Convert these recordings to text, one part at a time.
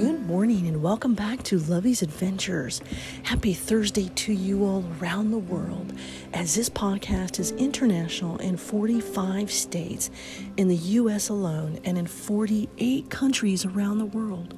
Good morning and welcome back to Lovey's Adventures. Happy Thursday to you all around the world as this podcast is international in 45 states in the US alone and in 48 countries around the world.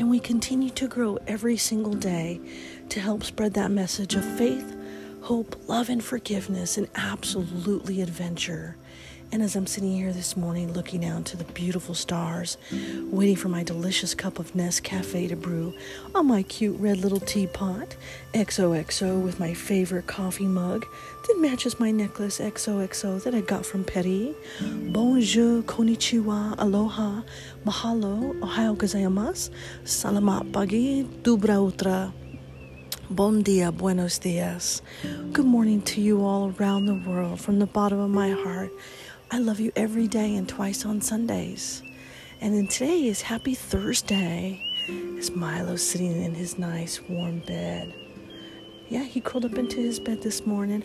And we continue to grow every single day to help spread that message of faith, hope, love, and forgiveness, and absolutely adventure. And as I'm sitting here this morning looking out to the beautiful stars, waiting for my delicious cup of Nescafe to brew on my cute red little teapot, XOXO with my favorite coffee mug that matches my necklace XOXO that I got from Petty. Bonjour, konnichiwa, aloha, mahalo, ohayo gozaimasu, salamat pagi, dubra utra. Bon dia, buenos dias. Good morning to you all around the world from the bottom of my heart. I love you every day and twice on Sundays. And then today is Happy Thursday. As Milo's sitting in his nice warm bed. Yeah, he curled up into his bed this morning.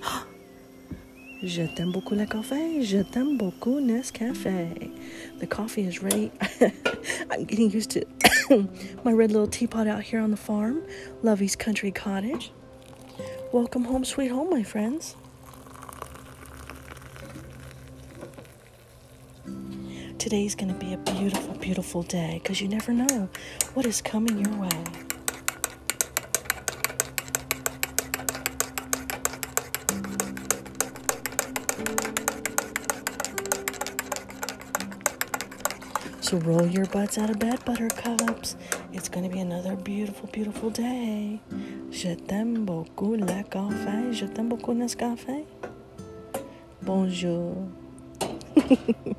Je t'aime beaucoup le café. Je t'aime beaucoup Nescafe. The coffee is ready. I'm getting used to my red little teapot out here on the farm. Lovey's country cottage. Welcome home, sweet home, my friends. Today's going to be a beautiful, beautiful day because you never know what is coming your way. So roll your butts out of bed, buttercups. It's going to be another beautiful, beautiful day. Je t'aime beaucoup le café. Je t'aime beaucoup Nescafé. Bonjour.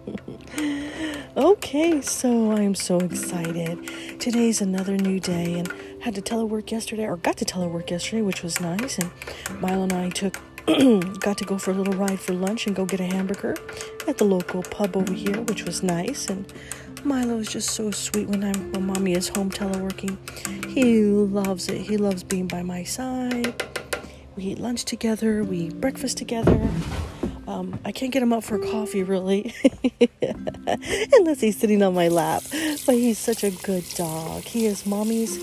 okay, so I'm so excited. Today's another new day, and had to telework yesterday, or got to telework yesterday, which was nice. And Milo and I took got to go for a little ride for lunch and go get a hamburger at the local pub over here, which was nice. And Milo is just so sweet when I'm when mommy is home teleworking. He loves it. He loves being by my side. We eat lunch together. We eat breakfast together. Um, I can't get him up for coffee really, unless he's sitting on my lap. But he's such a good dog. He is mommy's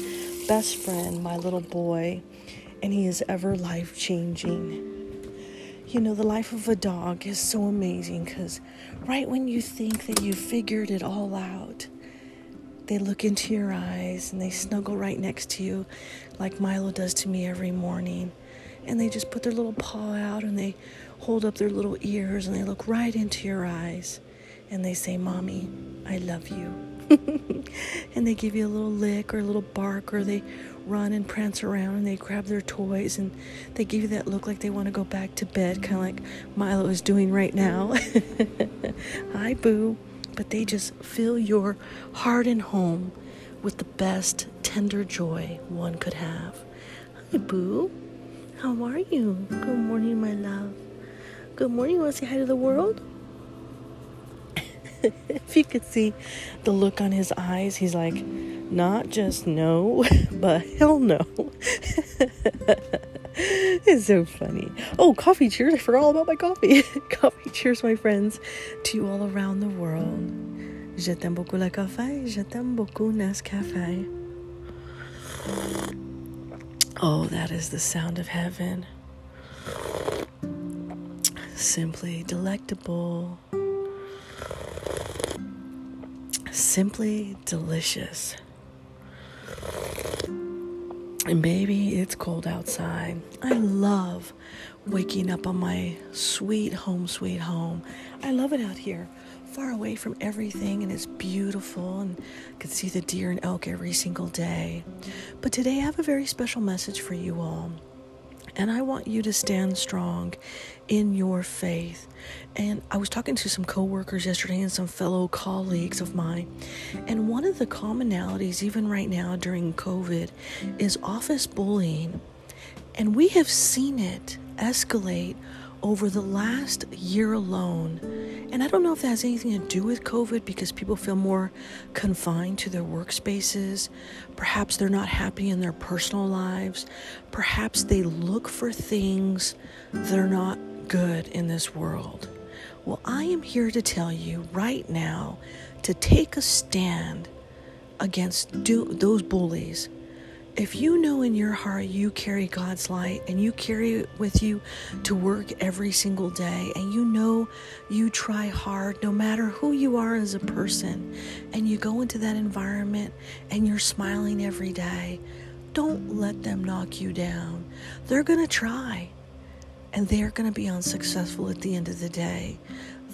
best friend, my little boy, and he is ever life changing. You know, the life of a dog is so amazing because right when you think that you figured it all out, they look into your eyes and they snuggle right next to you, like Milo does to me every morning. And they just put their little paw out and they hold up their little ears and they look right into your eyes and they say, Mommy, I love you. and they give you a little lick or a little bark or they run and prance around and they grab their toys and they give you that look like they want to go back to bed, kind of like Milo is doing right now. Hi, Boo. But they just fill your heart and home with the best tender joy one could have. Hi, Boo. How are you? Good morning, my love. Good morning. You want to say hi to the world? if you could see the look on his eyes, he's like, not just no, but hell no. it's so funny. Oh, coffee cheers. I forgot all about my coffee. coffee cheers, my friends, to you all around the world. Je t'aime beaucoup le café. Je t'aime beaucoup Nescafe. Oh, that is the sound of heaven simply delectable, simply delicious. And baby, it's cold outside. I love waking up on my sweet home, sweet home. I love it out here, far away from everything, and it's beautiful, and I can see the deer and elk every single day. But today, I have a very special message for you all. And I want you to stand strong in your faith. And I was talking to some coworkers yesterday and some fellow colleagues of mine. And one of the commonalities, even right now during COVID, is office bullying. And we have seen it escalate over the last year alone. And I don't know if that has anything to do with COVID because people feel more confined to their workspaces. Perhaps they're not happy in their personal lives. Perhaps they look for things that are not good in this world. Well, I am here to tell you right now to take a stand against do- those bullies. If you know in your heart you carry God's light and you carry it with you to work every single day, and you know you try hard no matter who you are as a person, and you go into that environment and you're smiling every day, don't let them knock you down. They're going to try and they're going to be unsuccessful at the end of the day.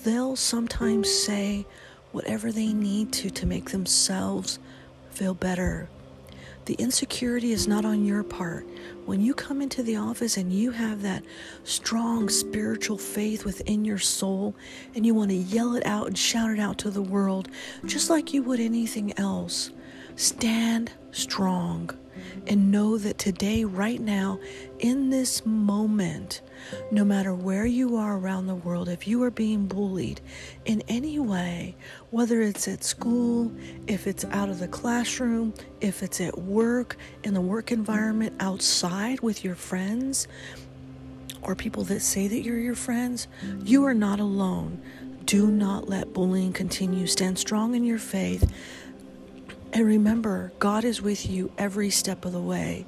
They'll sometimes say whatever they need to to make themselves feel better. The insecurity is not on your part. When you come into the office and you have that strong spiritual faith within your soul and you want to yell it out and shout it out to the world, just like you would anything else, stand strong and know that today, right now, in this moment, no matter where you are around the world, if you are being bullied in any way, whether it's at school, if it's out of the classroom, if it's at work, in the work environment, outside with your friends, or people that say that you're your friends, you are not alone. Do not let bullying continue. Stand strong in your faith. And remember, God is with you every step of the way.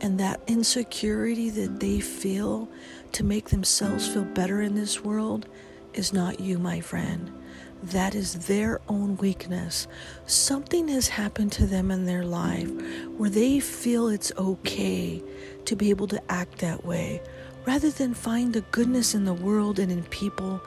And that insecurity that they feel to make themselves feel better in this world is not you, my friend. That is their own weakness. Something has happened to them in their life where they feel it's okay to be able to act that way. Rather than find the goodness in the world and in people,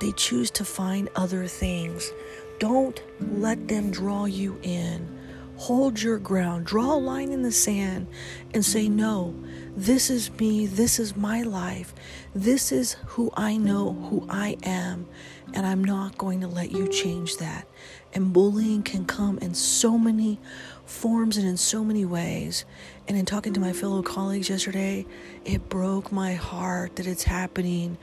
they choose to find other things. Don't let them draw you in. Hold your ground. Draw a line in the sand and say, No, this is me. This is my life. This is who I know, who I am. And I'm not going to let you change that. And bullying can come in so many forms and in so many ways. And in talking to my fellow colleagues yesterday, it broke my heart that it's happening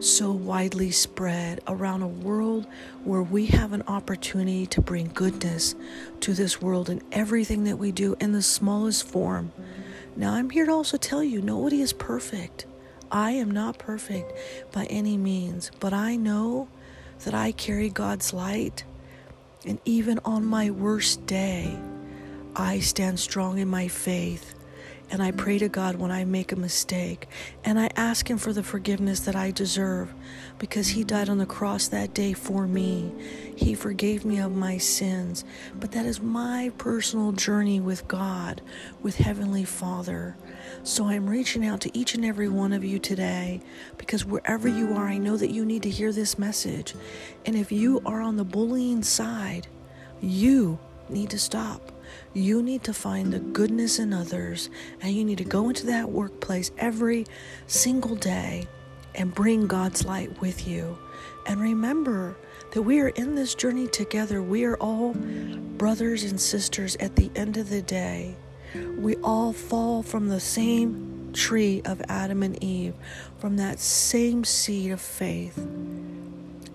so widely spread around a world where we have an opportunity to bring goodness to this world in everything that we do in the smallest form. Now, I'm here to also tell you nobody is perfect. I am not perfect by any means, but I know that I carry God's light. And even on my worst day, I stand strong in my faith. And I pray to God when I make a mistake. And I ask Him for the forgiveness that I deserve because He died on the cross that day for me. He forgave me of my sins. But that is my personal journey with God, with Heavenly Father. So I'm reaching out to each and every one of you today because wherever you are, I know that you need to hear this message. And if you are on the bullying side, you need to stop. You need to find the goodness in others, and you need to go into that workplace every single day and bring God's light with you. And remember that we are in this journey together. We are all brothers and sisters at the end of the day. We all fall from the same tree of Adam and Eve, from that same seed of faith.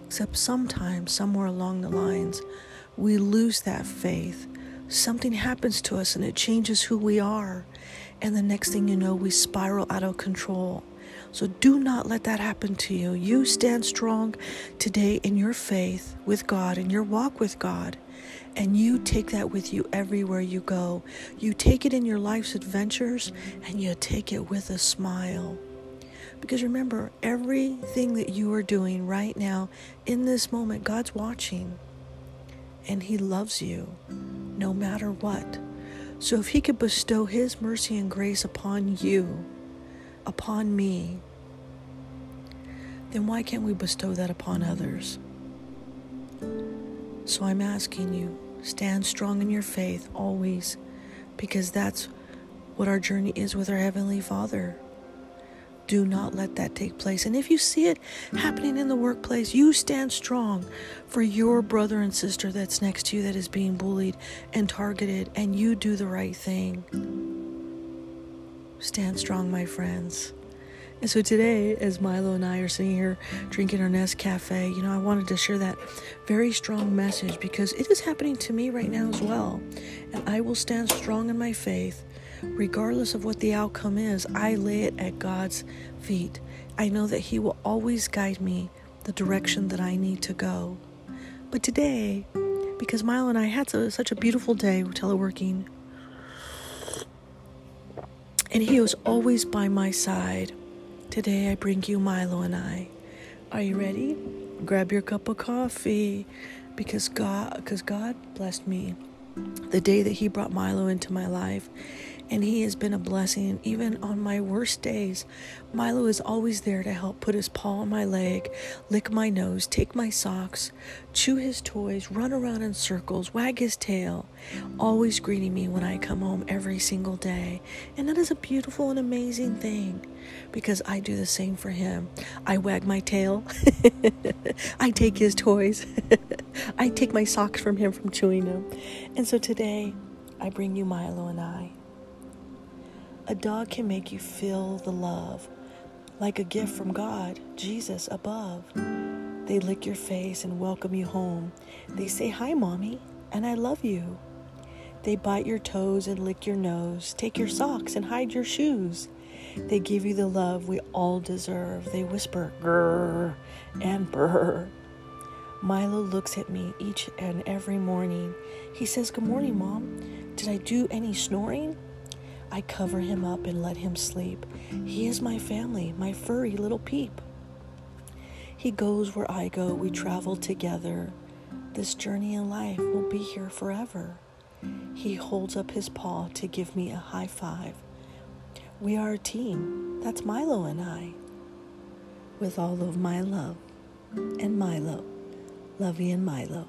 Except sometimes, somewhere along the lines, we lose that faith something happens to us and it changes who we are. And the next thing you know, we spiral out of control. So do not let that happen to you. You stand strong today in your faith with God and your walk with God. And you take that with you everywhere you go. You take it in your life's adventures and you take it with a smile. Because remember, everything that you are doing right now in this moment, God's watching and He loves you no matter what. So if He could bestow His mercy and grace upon you, upon me, then why can't we bestow that upon others? So I'm asking you, stand strong in your faith always, because that's what our journey is with our Heavenly Father. Do not let that take place. And if you see it happening in the workplace, you stand strong for your brother and sister that's next to you that is being bullied and targeted, and you do the right thing. Stand strong, my friends. And so today, as Milo and I are sitting here drinking our Nescafe, you know, I wanted to share that very strong message because it is happening to me right now as well. And I will stand strong in my faith regardless of what the outcome is, I lay it at God's feet. I know that He will always guide me the direction that I need to go. But today, because Milo and I had so, such a beautiful day teleworking. And he was always by my side. Today I bring you Milo and I. Are you ready? Grab your cup of coffee because God because God blessed me the day that he brought Milo into my life and he has been a blessing even on my worst days. Milo is always there to help put his paw on my leg, lick my nose, take my socks, chew his toys, run around in circles, wag his tail, always greeting me when I come home every single day. And that is a beautiful and amazing thing because I do the same for him. I wag my tail, I take his toys, I take my socks from him from chewing them. And so today, I bring you Milo and I. A dog can make you feel the love, like a gift from God, Jesus above. They lick your face and welcome you home. They say, Hi, mommy, and I love you. They bite your toes and lick your nose, take your socks and hide your shoes. They give you the love we all deserve. They whisper, grrr, and brr. Milo looks at me each and every morning. He says, Good morning, Mom. Did I do any snoring? I cover him up and let him sleep. He is my family, my furry little peep. He goes where I go, we travel together. This journey in life will be here forever. He holds up his paw to give me a high five. We are a team. That's Milo and I. With all of my love and Milo, Lovey and Milo.